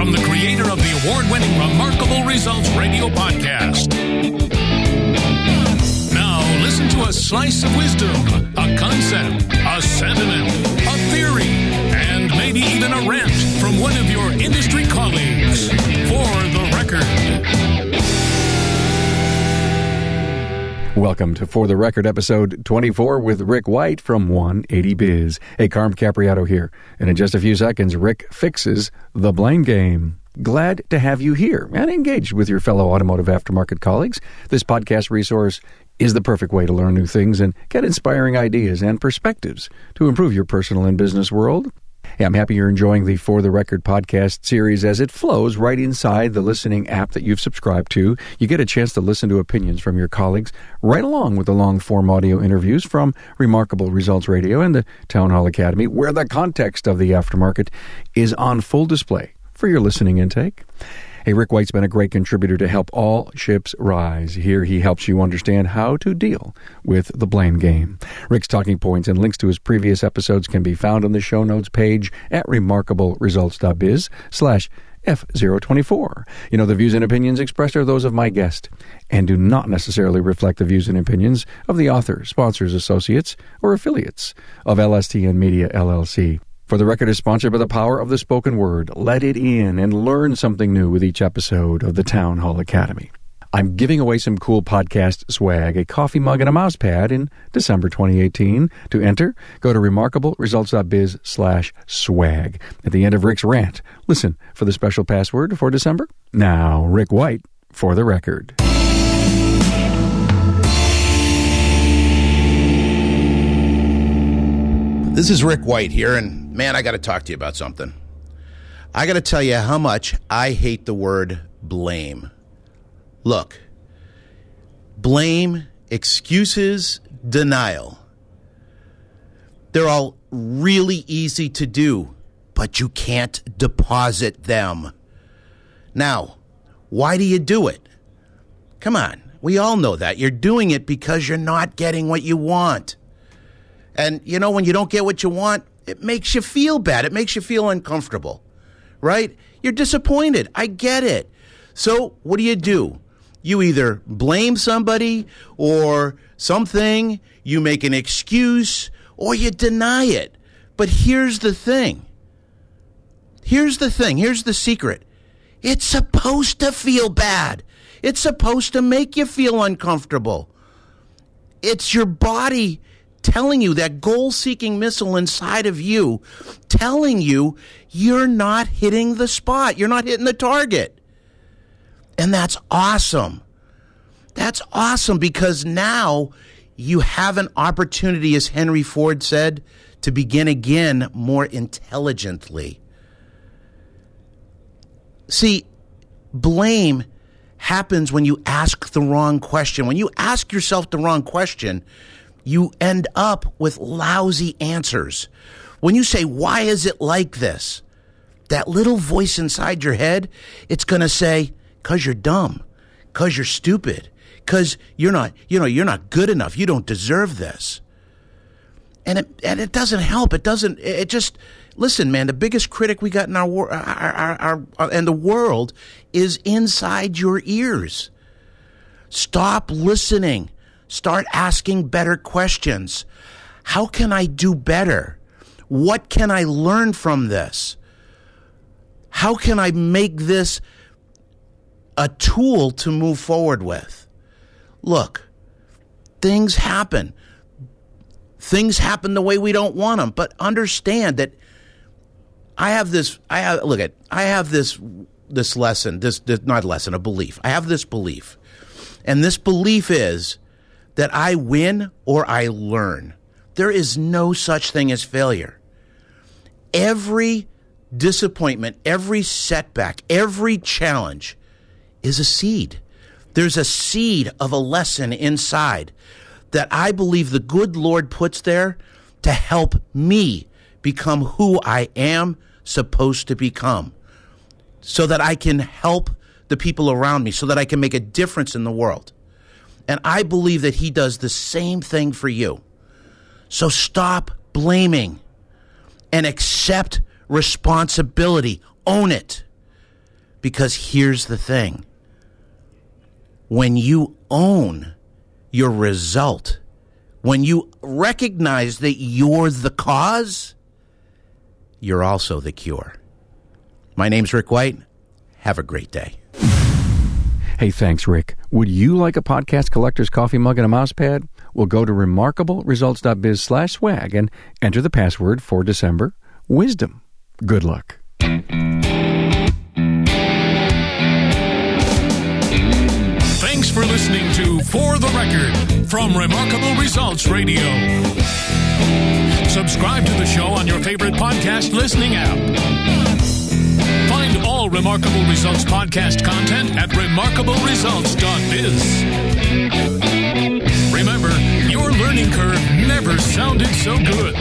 from the creator of the award winning Remarkable Results Radio podcast. Now, listen to a slice of wisdom, a concept, a sentiment, a theory, and maybe even a rant from one of your industry colleagues. For the record. Welcome to For the Record episode 24 with Rick White from 180 Biz. Hey, Carm Capriotto here. And in just a few seconds, Rick fixes the blame game. Glad to have you here and engaged with your fellow automotive aftermarket colleagues. This podcast resource is the perfect way to learn new things and get inspiring ideas and perspectives to improve your personal and business world. Hey, I'm happy you're enjoying the For the Record podcast series as it flows right inside the listening app that you've subscribed to. You get a chance to listen to opinions from your colleagues right along with the long form audio interviews from Remarkable Results Radio and the Town Hall Academy, where the context of the aftermarket is on full display for your listening intake. Hey, Rick White's been a great contributor to help all ships rise. Here he helps you understand how to deal with the blame game. Rick's talking points and links to his previous episodes can be found on the show notes page at remarkableresults.biz slash F024. You know, the views and opinions expressed are those of my guest and do not necessarily reflect the views and opinions of the author, sponsors, associates, or affiliates of LSTN Media LLC. For the record is sponsored by the power of the spoken word. Let it in and learn something new with each episode of the Town Hall Academy. I'm giving away some cool podcast swag, a coffee mug and a mouse pad in December 2018. To enter, go to remarkableresults.biz slash swag. At the end of Rick's rant, listen for the special password for December. Now, Rick White for the record. This is Rick White here, and man, I got to talk to you about something. I got to tell you how much I hate the word blame. Look, blame, excuses, denial. They're all really easy to do, but you can't deposit them. Now, why do you do it? Come on, we all know that. You're doing it because you're not getting what you want. And you know, when you don't get what you want, it makes you feel bad. It makes you feel uncomfortable, right? You're disappointed. I get it. So, what do you do? You either blame somebody or something, you make an excuse, or you deny it. But here's the thing. Here's the thing. Here's the secret. It's supposed to feel bad. It's supposed to make you feel uncomfortable. It's your body telling you that goal seeking missile inside of you telling you you're not hitting the spot, you're not hitting the target. And that's awesome. That's awesome because now you have an opportunity, as Henry Ford said, to begin again more intelligently. See, blame happens when you ask the wrong question. When you ask yourself the wrong question, you end up with lousy answers. When you say, Why is it like this? That little voice inside your head, it's going to say, Because you're dumb, because you're stupid, because you're not, you know, you're not good enough. You don't deserve this. And it, and it doesn't help. It doesn't, it just, listen, man, the biggest critic we got in our, our, our, our, our uh, and the world is inside your ears. Stop listening Start asking better questions. How can I do better? What can I learn from this? How can I make this a tool to move forward with? Look, things happen. Things happen the way we don't want them, but understand that I have this I have look at I have this this lesson, this, this not lesson, a belief. I have this belief. And this belief is that I win or I learn. There is no such thing as failure. Every disappointment, every setback, every challenge is a seed. There's a seed of a lesson inside that I believe the good Lord puts there to help me become who I am supposed to become so that I can help the people around me, so that I can make a difference in the world. And I believe that He does the same thing for you. So stop blaming and accept responsibility. Own it. Because here's the thing when you own your result, when you recognize that you're the cause, you're also the cure. My name's Rick White. Have a great day. Hey, thanks, Rick. Would you like a podcast collector's coffee mug and a mouse pad? Well, go to remarkableresults.biz slash swag and enter the password for December wisdom. Good luck. Thanks for listening to For the Record from Remarkable Results Radio. Subscribe to the show on your favorite podcast listening app. Find Remarkable Results podcast content at remarkableresults.biz. Remember, your learning curve never sounded so good.